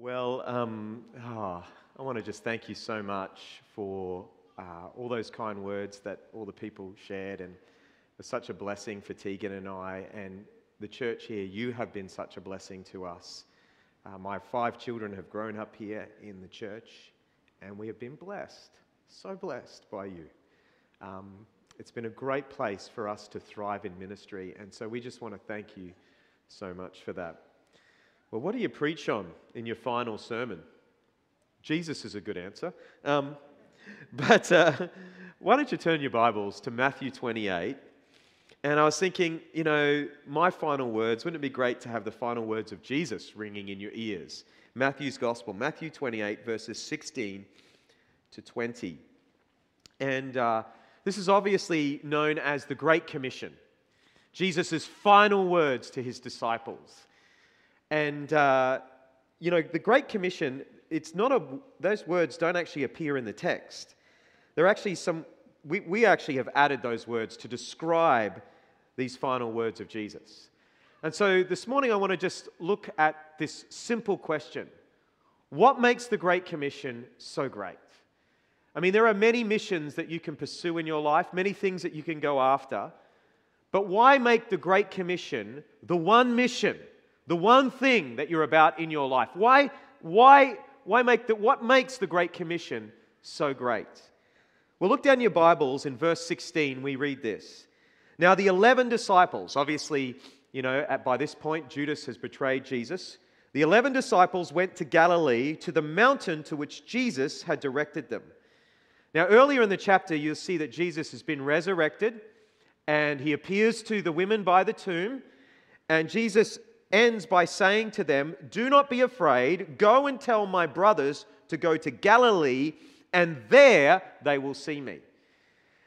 Well, um, oh, I want to just thank you so much for uh, all those kind words that all the people shared, and it was such a blessing for Tegan and I, and the church here. You have been such a blessing to us. Uh, my five children have grown up here in the church, and we have been blessed, so blessed by you. Um, it's been a great place for us to thrive in ministry, and so we just want to thank you so much for that. Well, what do you preach on in your final sermon? Jesus is a good answer. Um, but uh, why don't you turn your Bibles to Matthew 28? And I was thinking, you know, my final words, wouldn't it be great to have the final words of Jesus ringing in your ears? Matthew's Gospel, Matthew 28, verses 16 to 20. And uh, this is obviously known as the Great Commission, Jesus' final words to his disciples. And, uh, you know, the Great Commission, it's not a, those words don't actually appear in the text. There are actually some, we, we actually have added those words to describe these final words of Jesus. And so this morning I want to just look at this simple question What makes the Great Commission so great? I mean, there are many missions that you can pursue in your life, many things that you can go after. But why make the Great Commission the one mission the one thing that you're about in your life. Why, why, why make the, what makes the Great Commission so great? Well, look down your Bibles in verse 16, we read this. Now, the 11 disciples, obviously, you know, at, by this point, Judas has betrayed Jesus. The 11 disciples went to Galilee to the mountain to which Jesus had directed them. Now, earlier in the chapter, you'll see that Jesus has been resurrected and he appears to the women by the tomb. And Jesus ends by saying to them, Do not be afraid. Go and tell my brothers to go to Galilee, and there they will see me.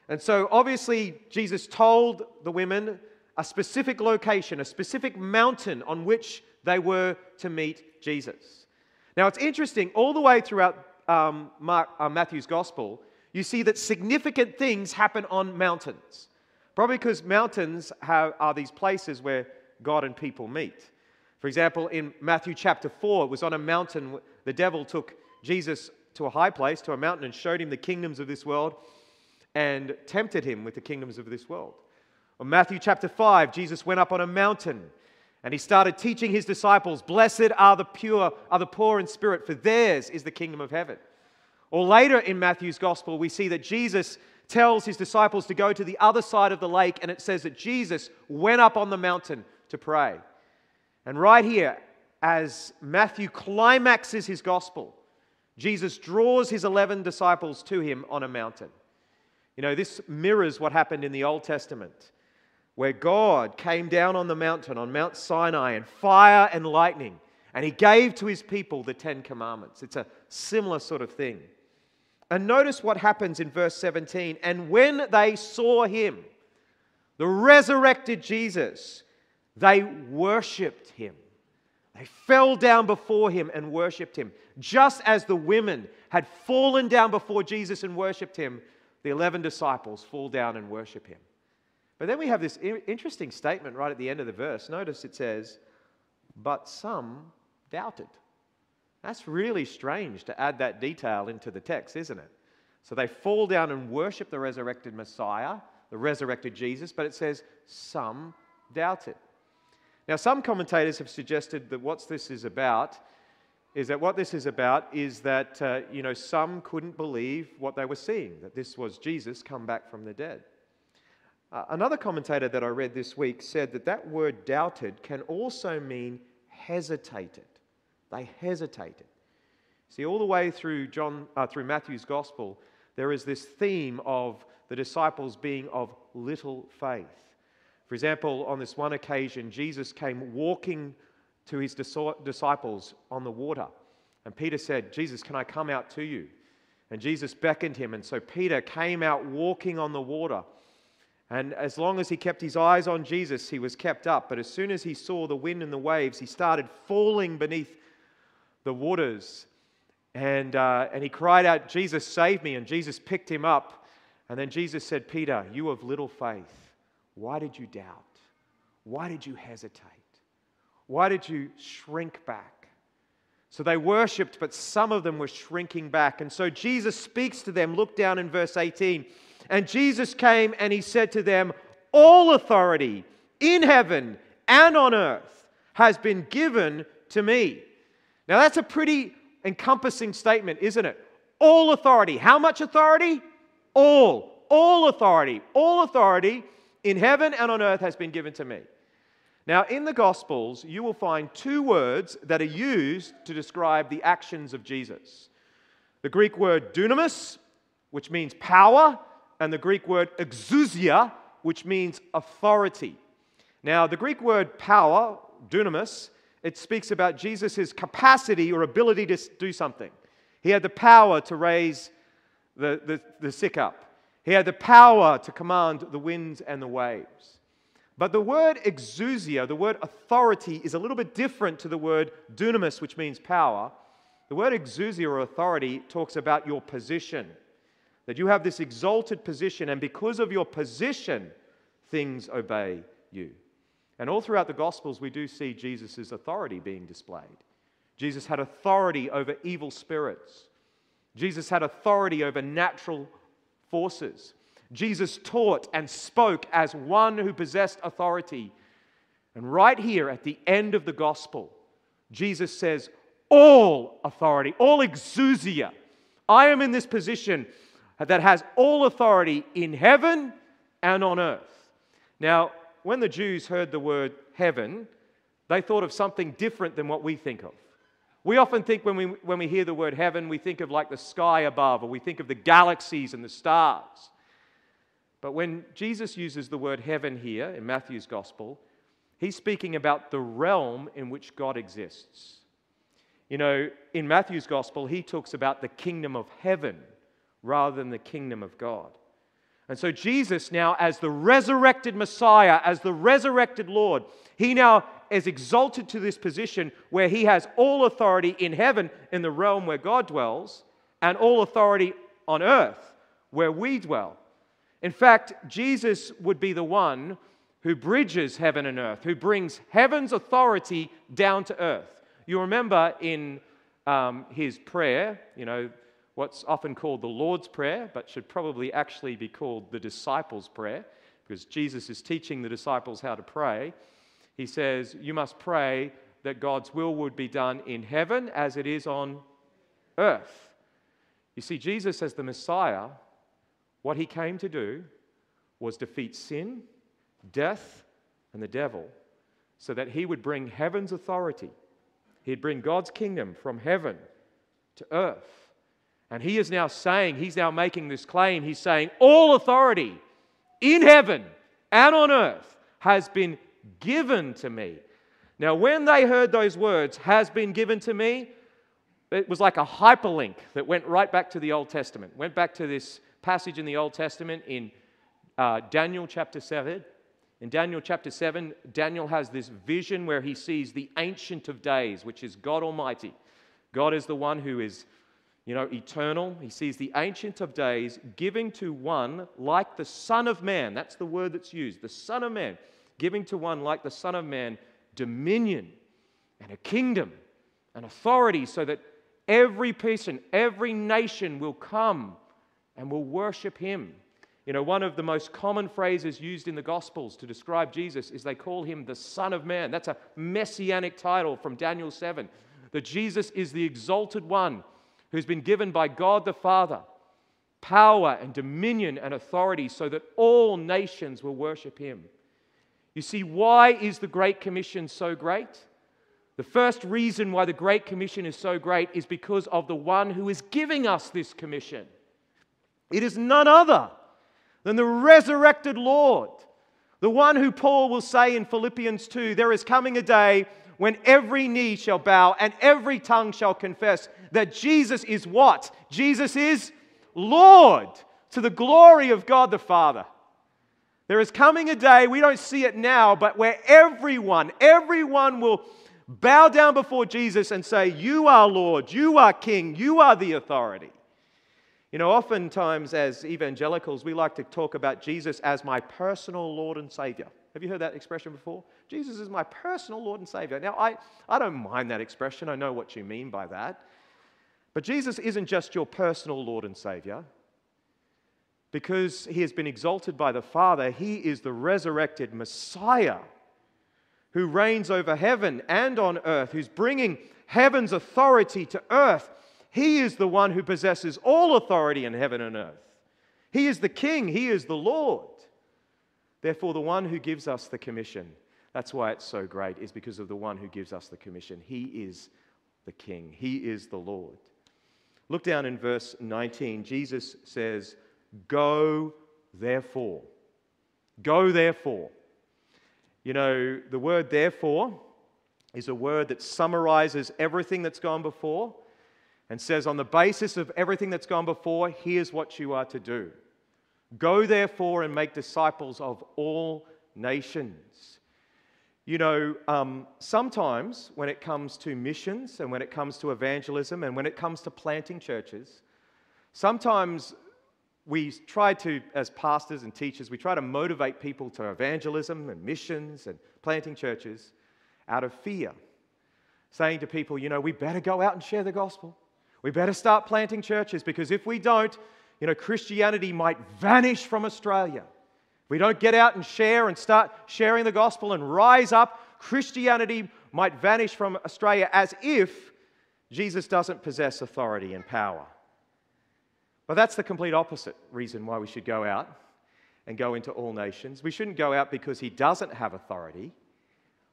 And so, obviously, Jesus told the women a specific location, a specific mountain on which they were to meet Jesus. Now, it's interesting, all the way throughout um, Mark, uh, Matthew's gospel, you see that significant things happen on mountains. Probably because mountains have, are these places where God and people meet. For example, in Matthew chapter 4, it was on a mountain. The devil took Jesus to a high place, to a mountain, and showed him the kingdoms of this world and tempted him with the kingdoms of this world. In Matthew chapter 5, Jesus went up on a mountain and he started teaching his disciples, Blessed are the pure, are the poor in spirit, for theirs is the kingdom of heaven. Or later in Matthew's gospel, we see that Jesus tells his disciples to go to the other side of the lake, and it says that Jesus went up on the mountain to pray. And right here, as Matthew climaxes his gospel, Jesus draws his 11 disciples to him on a mountain. You know, this mirrors what happened in the Old Testament, where God came down on the mountain, on Mount Sinai, in fire and lightning, and he gave to his people the Ten Commandments. It's a similar sort of thing. And notice what happens in verse 17. And when they saw him, the resurrected Jesus, they worshiped him. They fell down before him and worshiped him. Just as the women had fallen down before Jesus and worshiped him, the 11 disciples fall down and worship him. But then we have this interesting statement right at the end of the verse. Notice it says, But some doubted. That's really strange to add that detail into the text, isn't it? So they fall down and worship the resurrected Messiah, the resurrected Jesus, but it says some doubted. Now, some commentators have suggested that what this is about is that what this is about is that, uh, you know, some couldn't believe what they were seeing, that this was Jesus come back from the dead. Uh, another commentator that I read this week said that that word doubted can also mean hesitated. They hesitated. See, all the way through, John, uh, through Matthew's gospel, there is this theme of the disciples being of little faith. For example, on this one occasion, Jesus came walking to his disciples on the water. And Peter said, Jesus, can I come out to you? And Jesus beckoned him. And so Peter came out walking on the water. And as long as he kept his eyes on Jesus, he was kept up. But as soon as he saw the wind and the waves, he started falling beneath the waters. And, uh, and he cried out, Jesus, save me. And Jesus picked him up. And then Jesus said, Peter, you of little faith. Why did you doubt? Why did you hesitate? Why did you shrink back? So they worshipped, but some of them were shrinking back. And so Jesus speaks to them. Look down in verse 18. And Jesus came and he said to them, All authority in heaven and on earth has been given to me. Now that's a pretty encompassing statement, isn't it? All authority. How much authority? All. All authority. All authority in heaven and on earth has been given to me. Now, in the Gospels, you will find two words that are used to describe the actions of Jesus the Greek word dunamis, which means power, and the Greek word exousia, which means authority. Now, the Greek word power, dunamis, it speaks about Jesus' capacity or ability to do something. He had the power to raise the, the, the sick up, he had the power to command the winds and the waves. But the word exousia, the word authority, is a little bit different to the word dunamis, which means power. The word exousia or authority talks about your position, that you have this exalted position, and because of your position, things obey you. And all throughout the Gospels, we do see Jesus' authority being displayed. Jesus had authority over evil spirits, Jesus had authority over natural forces. Jesus taught and spoke as one who possessed authority. And right here at the end of the gospel, Jesus says, All authority, all exousia. I am in this position that has all authority in heaven and on earth. Now, when the Jews heard the word heaven, they thought of something different than what we think of. We often think when we, when we hear the word heaven, we think of like the sky above, or we think of the galaxies and the stars. But when Jesus uses the word heaven here in Matthew's gospel, he's speaking about the realm in which God exists. You know, in Matthew's gospel, he talks about the kingdom of heaven rather than the kingdom of God. And so, Jesus, now as the resurrected Messiah, as the resurrected Lord, he now is exalted to this position where he has all authority in heaven, in the realm where God dwells, and all authority on earth where we dwell. In fact, Jesus would be the one who bridges heaven and earth, who brings heaven's authority down to earth. You remember in um, his prayer, you know, what's often called the Lord's Prayer, but should probably actually be called the disciples' prayer, because Jesus is teaching the disciples how to pray. He says, You must pray that God's will would be done in heaven as it is on earth. You see, Jesus, as the Messiah, what he came to do was defeat sin, death, and the devil so that he would bring heaven's authority. He'd bring God's kingdom from heaven to earth. And he is now saying, he's now making this claim. He's saying, All authority in heaven and on earth has been given to me. Now, when they heard those words, has been given to me, it was like a hyperlink that went right back to the Old Testament, went back to this passage in the Old Testament in uh, Daniel chapter 7. In Daniel chapter 7, Daniel has this vision where he sees the Ancient of Days, which is God Almighty. God is the one who is, you know, eternal. He sees the Ancient of Days giving to one like the Son of Man. That's the word that's used, the Son of Man. Giving to one like the Son of Man dominion and a kingdom and authority so that every person, every nation will come and will worship him. You know, one of the most common phrases used in the Gospels to describe Jesus is they call him the Son of Man. That's a messianic title from Daniel 7. That Jesus is the exalted one who's been given by God the Father power and dominion and authority so that all nations will worship him. You see, why is the Great Commission so great? The first reason why the Great Commission is so great is because of the one who is giving us this commission. It is none other than the resurrected Lord, the one who Paul will say in Philippians 2 there is coming a day when every knee shall bow and every tongue shall confess that Jesus is what? Jesus is Lord to the glory of God the Father. There is coming a day, we don't see it now, but where everyone, everyone will bow down before Jesus and say, You are Lord, you are King, you are the authority. You know, oftentimes as evangelicals, we like to talk about Jesus as my personal Lord and Savior. Have you heard that expression before? Jesus is my personal Lord and Savior. Now, I, I don't mind that expression. I know what you mean by that. But Jesus isn't just your personal Lord and Savior. Because he has been exalted by the Father, he is the resurrected Messiah who reigns over heaven and on earth, who's bringing heaven's authority to earth. He is the one who possesses all authority in heaven and earth. He is the King, He is the Lord. Therefore, the one who gives us the commission, that's why it's so great, is because of the one who gives us the commission. He is the King, He is the Lord. Look down in verse 19. Jesus says, Go therefore. Go therefore. You know, the word therefore is a word that summarizes everything that's gone before and says, on the basis of everything that's gone before, here's what you are to do. Go therefore and make disciples of all nations. You know, um, sometimes when it comes to missions and when it comes to evangelism and when it comes to planting churches, sometimes we try to, as pastors and teachers, we try to motivate people to evangelism and missions and planting churches out of fear, saying to people, you know, we better go out and share the gospel. We better start planting churches because if we don't, you know, Christianity might vanish from Australia. We don't get out and share and start sharing the gospel and rise up, Christianity might vanish from Australia as if Jesus doesn't possess authority and power. But that's the complete opposite reason why we should go out and go into all nations. We shouldn't go out because he doesn't have authority.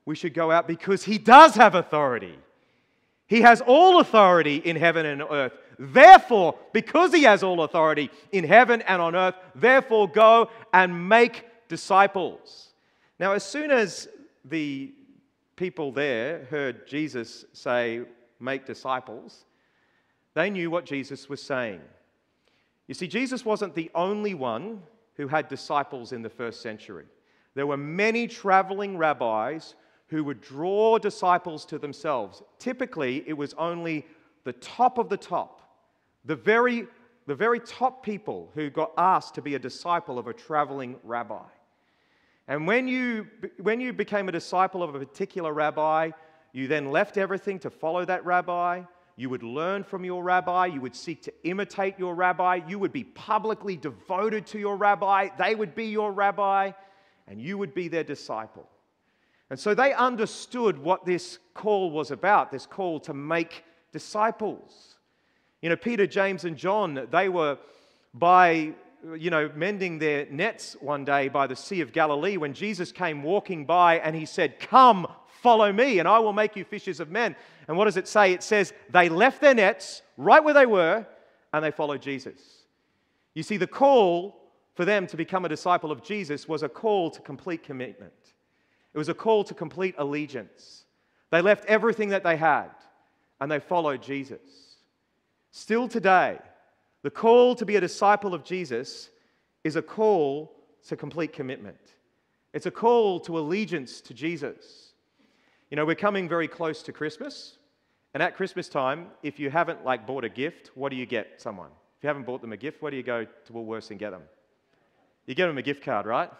We should go out because he does have authority. He has all authority in heaven and earth. Therefore, because he has all authority in heaven and on earth, therefore go and make disciples. Now, as soon as the people there heard Jesus say, make disciples, they knew what Jesus was saying. You see, Jesus wasn't the only one who had disciples in the first century. There were many traveling rabbis who would draw disciples to themselves. Typically, it was only the top of the top, the very, the very top people who got asked to be a disciple of a traveling rabbi. And when you, when you became a disciple of a particular rabbi, you then left everything to follow that rabbi. You would learn from your rabbi. You would seek to imitate your rabbi. You would be publicly devoted to your rabbi. They would be your rabbi, and you would be their disciple. And so they understood what this call was about this call to make disciples. You know, Peter, James, and John, they were by, you know, mending their nets one day by the Sea of Galilee when Jesus came walking by and he said, Come, follow me, and I will make you fishers of men. And what does it say? It says they left their nets right where they were and they followed Jesus. You see, the call for them to become a disciple of Jesus was a call to complete commitment, it was a call to complete allegiance. They left everything that they had and they followed Jesus. Still today, the call to be a disciple of Jesus is a call to complete commitment. It's a call to allegiance to Jesus. You know, we're coming very close to Christmas. And at Christmas time, if you haven't like bought a gift, what do you get someone? If you haven't bought them a gift, where do you go to Woolworths and get them? You get them a gift card, right?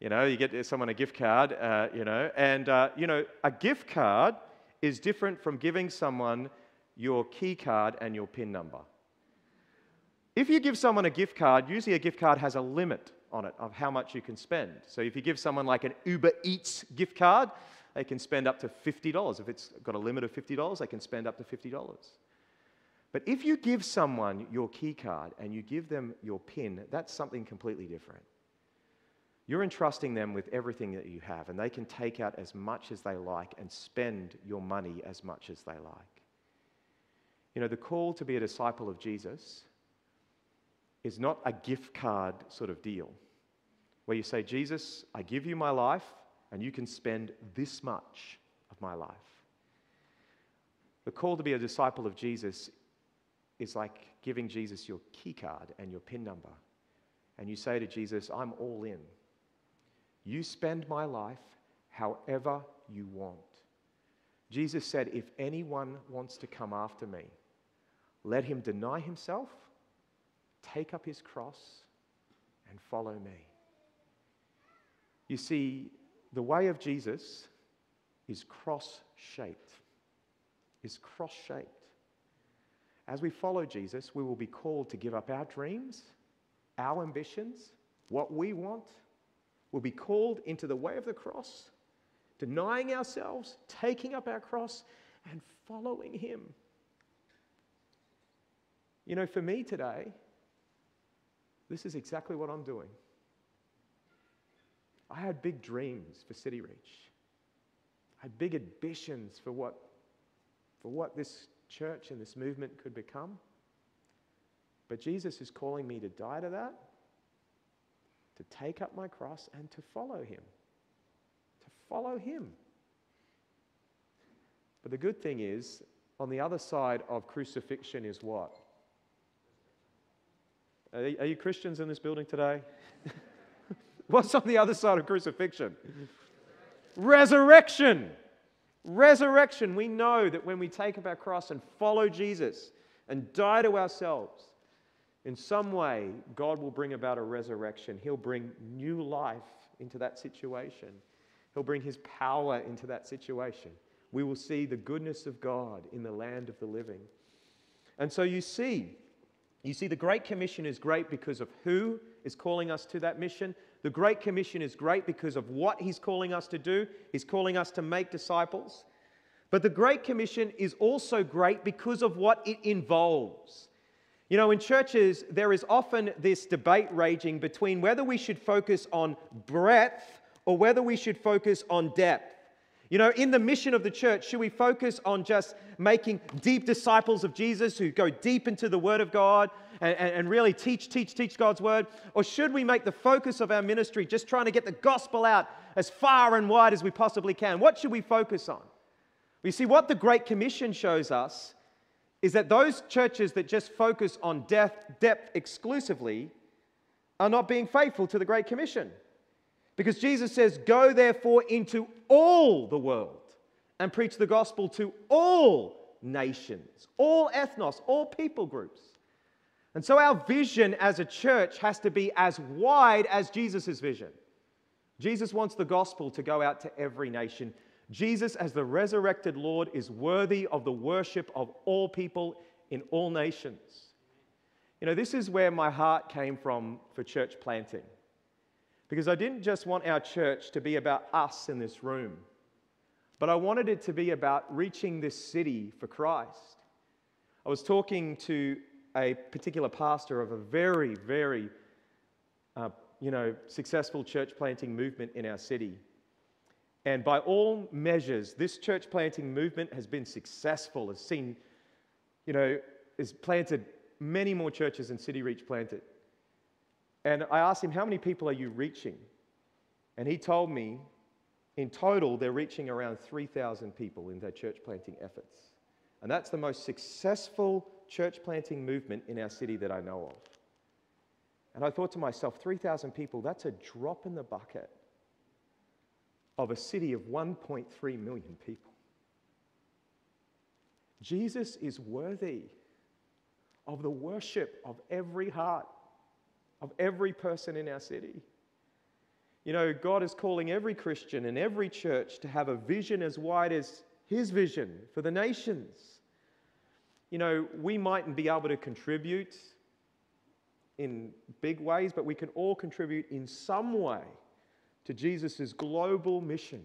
You know, you get someone a gift card, uh, you know, and, uh, you know, a gift card is different from giving someone your key card and your PIN number. If you give someone a gift card, usually a gift card has a limit on it of how much you can spend. So if you give someone like an Uber Eats gift card, they can spend up to $50. If it's got a limit of $50, they can spend up to $50. But if you give someone your key card and you give them your PIN, that's something completely different. You're entrusting them with everything that you have, and they can take out as much as they like and spend your money as much as they like. You know, the call to be a disciple of Jesus is not a gift card sort of deal where you say, Jesus, I give you my life, and you can spend this much of my life. The call to be a disciple of Jesus is like giving Jesus your key card and your PIN number. And you say to Jesus, I'm all in. You spend my life however you want. Jesus said, If anyone wants to come after me, let him deny himself, take up his cross, and follow me. You see, the way of Jesus is cross shaped. Is cross shaped. As we follow Jesus, we will be called to give up our dreams, our ambitions, what we want. We'll be called into the way of the cross, denying ourselves, taking up our cross, and following Him. You know, for me today, this is exactly what I'm doing. I had big dreams for City Reach. I had big ambitions for what, for what this church and this movement could become. But Jesus is calling me to die to that, to take up my cross, and to follow Him. To follow Him. But the good thing is, on the other side of crucifixion is what? Are, are you Christians in this building today? What's on the other side of crucifixion? Resurrection. Resurrection. We know that when we take up our cross and follow Jesus and die to ourselves, in some way, God will bring about a resurrection. He'll bring new life into that situation. He'll bring His power into that situation. We will see the goodness of God in the land of the living. And so you see, you see, the Great Commission is great because of who is calling us to that mission, the Great Commission is great because of what He's calling us to do. He's calling us to make disciples. But the Great Commission is also great because of what it involves. You know, in churches, there is often this debate raging between whether we should focus on breadth or whether we should focus on depth. You know, in the mission of the church, should we focus on just making deep disciples of Jesus who go deep into the Word of God and, and, really teach, teach, teach God's Word? Or should we make the focus of our ministry just trying to get the gospel out as far and wide as we possibly can? What should we focus on? You see, what the Great Commission shows us is that those churches that just focus on depth, depth exclusively are not being faithful to the Great Commission. Because Jesus says, Go therefore into all the world and preach the gospel to all nations, all ethnos, all people groups. And so our vision as a church has to be as wide as Jesus' vision. Jesus wants the gospel to go out to every nation. Jesus, as the resurrected Lord, is worthy of the worship of all people in all nations. You know, this is where my heart came from for church planting. Because I didn't just want our church to be about us in this room, but I wanted it to be about reaching this city for Christ. I was talking to a particular pastor of a very, very, uh, you know, successful church planting movement in our city. And by all measures, this church planting movement has been successful, has seen, you know, has planted many more churches than City Reach planted. And I asked him, How many people are you reaching? And he told me, in total, they're reaching around 3,000 people in their church planting efforts. And that's the most successful church planting movement in our city that I know of. And I thought to myself, 3,000 people, that's a drop in the bucket of a city of 1.3 million people. Jesus is worthy of the worship of every heart of every person in our city. You know, God is calling every Christian and every church to have a vision as wide as His vision for the nations. You know, we mightn't be able to contribute in big ways, but we can all contribute in some way to Jesus' global mission.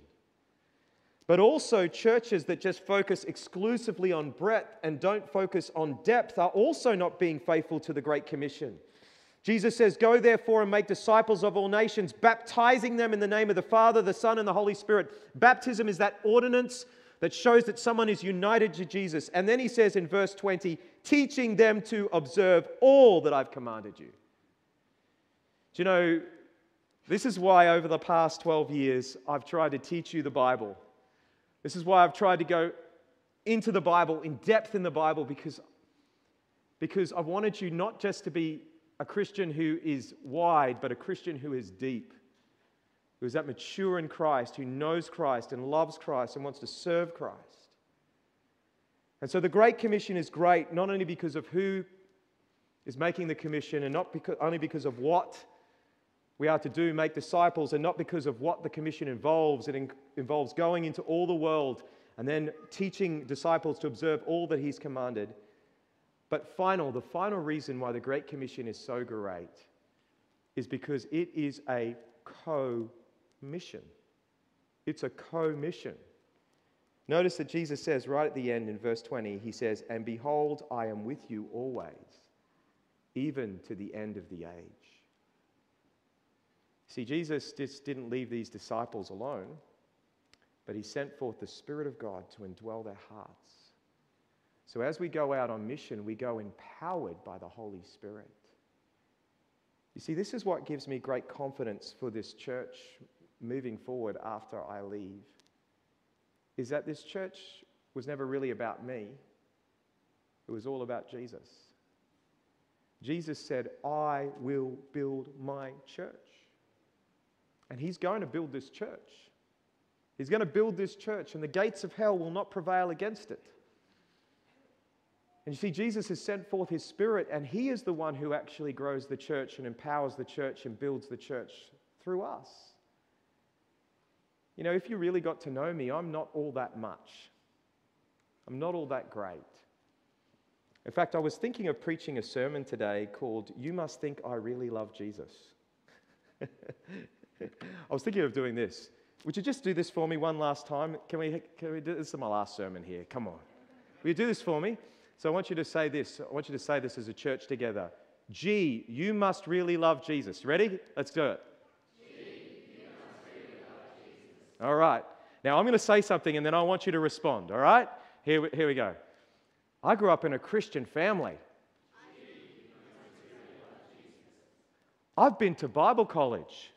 But also, churches that just focus exclusively on breadth and don't focus on depth are also not being faithful to the Great Commission. Jesus says, Go therefore and make disciples of all nations, baptizing them in the name of the Father, the Son, and the Holy Spirit. Baptism is that ordinance that shows that someone is united to Jesus. And then he says in verse 20, teaching them to observe all that I've commanded you. Do you know, this is why over the past 12 years I've tried to teach you the Bible. This is why I've tried to go into the Bible, in depth in the Bible, because, because I wanted you not just to be a Christian who is wide, but a Christian who is deep, who is that mature in Christ, who knows Christ and loves Christ and wants to serve Christ. And so the Great Commission is great not only because of who is making the commission and not because, only because of what we are to do, make disciples, and not because of what the commission involves. It in- involves going into all the world and then teaching disciples to observe all that He's commanded. But final, the final reason why the Great Commission is so great is because it is a co mission. It's a co mission. Notice that Jesus says right at the end in verse 20, He says, And behold, I am with you always, even to the end of the age. See, Jesus just didn't leave these disciples alone, but He sent forth the Spirit of God to indwell their hearts. So as we go out on mission, we go empowered by the Holy Spirit. You see, this is what gives me great confidence for this church moving forward after I leave. Is that this church was never really about me, it was all about Jesus. Jesus said, I will build my church. And he's going to build this church. He's going to build this church, and the gates of hell will not prevail against it. And you see, Jesus has sent forth his spirit, and he is the one who actually grows the church and empowers the church and builds the church through us. You know, if you really got to know me, I'm not all that much. I'm not all that great. In fact, I was thinking of preaching a sermon today called You Must Think I Really Love Jesus. I was thinking of doing this. Would you just do this for me one last time? Can we, can we do this? is my last sermon here. Come on. Will you do this for me? So I want you to say this. I want you to say this as a church together. G, you must really love Jesus. Ready? Let's do it. All right. Now I'm going to say something and then I want you to respond. All right? Here, here we go. I grew up in a Christian family. I've been to Bible college.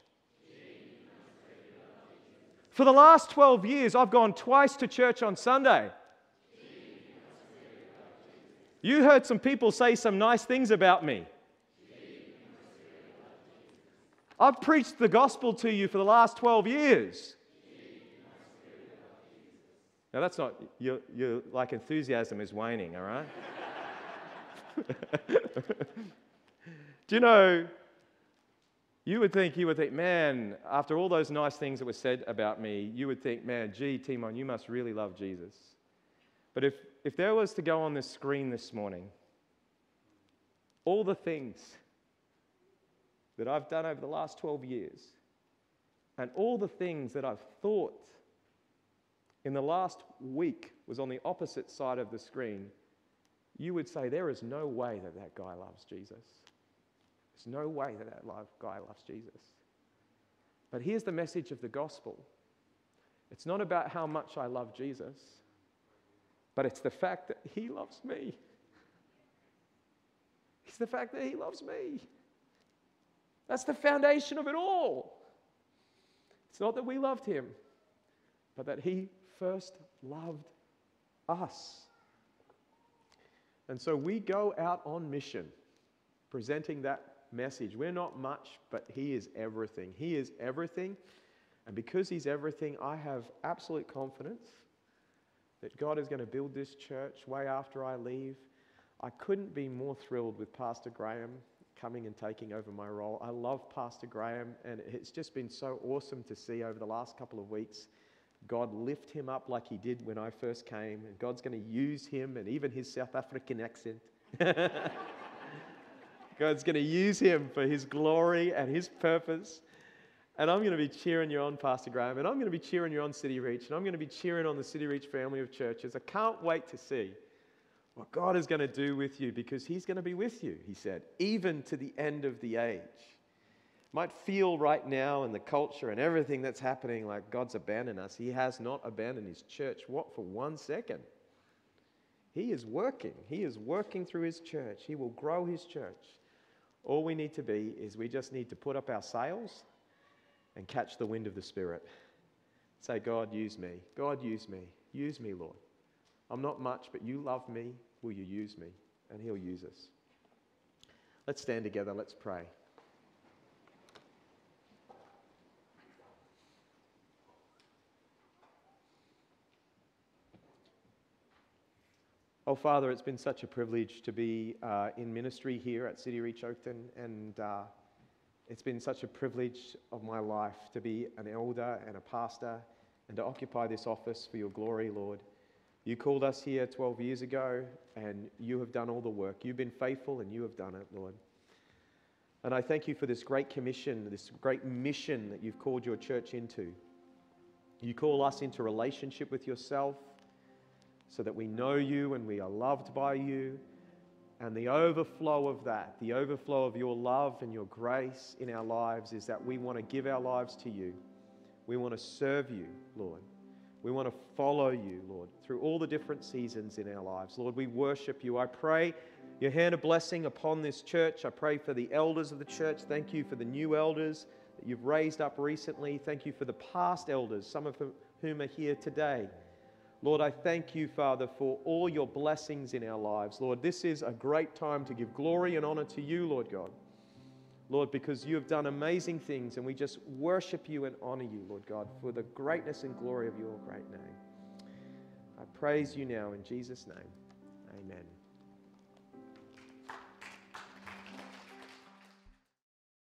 For the last 12 years, I've gone twice to church on Sunday. You heard some people say some nice things about me. I've preached the gospel to you for the last 12 years. Now, that's not, your, your like enthusiasm is waning, all right? Do you know, you would think, you would think, man, after all those nice things that were said about me, you would think, man, gee, Timon, you must really love Jesus. But if if there was to go on this screen this morning, all the things that I've done over the last 12 years, and all the things that I've thought in the last week was on the opposite side of the screen, you would say, There is no way that that guy loves Jesus. There's no way that that guy loves Jesus. But here's the message of the gospel it's not about how much I love Jesus, but it's the fact that He loves me. It's the fact that He loves me. That's the foundation of it all. It's not that we loved Him, but that He first loved us. And so we go out on mission presenting that message. We're not much, but He is everything. He is everything. And because He's everything, I have absolute confidence that God is going to build this church way after I leave. I couldn't be more thrilled with Pastor Graham coming and taking over my role. I love Pastor Graham, and it's just been so awesome to see over the last couple of weeks God lift him up like he did when I first came, and God's going to use him and even his South African accent. God's going to use him for his glory and his purpose. And I'm going to be cheering you on, Pastor Graham, and I'm going to be cheering you on City Reach, and I'm going to be cheering on the City Reach family of churches. I can't wait to see what God is going to do with you because He's going to be with you, He said, even to the end of the age. Might feel right now in the culture and everything that's happening like God's abandoned us. He has not abandoned His church. What, for one second? He is working. He is working through His church. He will grow His church. All we need to be is we just need to put up our sails and catch the wind of the Spirit. Say, God, use me. God, use me. Use me, Lord. I'm not much, but you love me. Will you use me? And He'll use us. Let's stand together. Let's pray. Oh, Father, it's been such a privilege to be uh, in ministry here at City Reach Oakton. And uh, It's been such a privilege of my life to be an elder and a pastor and to occupy this office for your glory, Lord. You called us here 12 years ago, and you have done all the work. You've been faithful, and you have done it, Lord. And I thank you for this great commission, this great mission that you've called your church into. You call us into relationship with yourself so that we know you and we are loved by you. And the overflow of that, the overflow of your love and your grace in our lives, is that we want to give our lives to you. We want to serve you, Lord. We want to follow you, Lord, through all the different seasons in our lives. Lord, we worship you. I pray your hand of blessing upon this church. I pray for the elders of the church. Thank you for the new elders that you've raised up recently. Thank you for the past elders, some of whom are here today. Lord, I thank you, Father, for all your blessings in our lives. Lord, this is a great time to give glory and honor to you, Lord God. Lord, because you have done amazing things, and we just worship you and honor you, Lord God, for the greatness and glory of your great name. I praise you now in Jesus' name. Amen.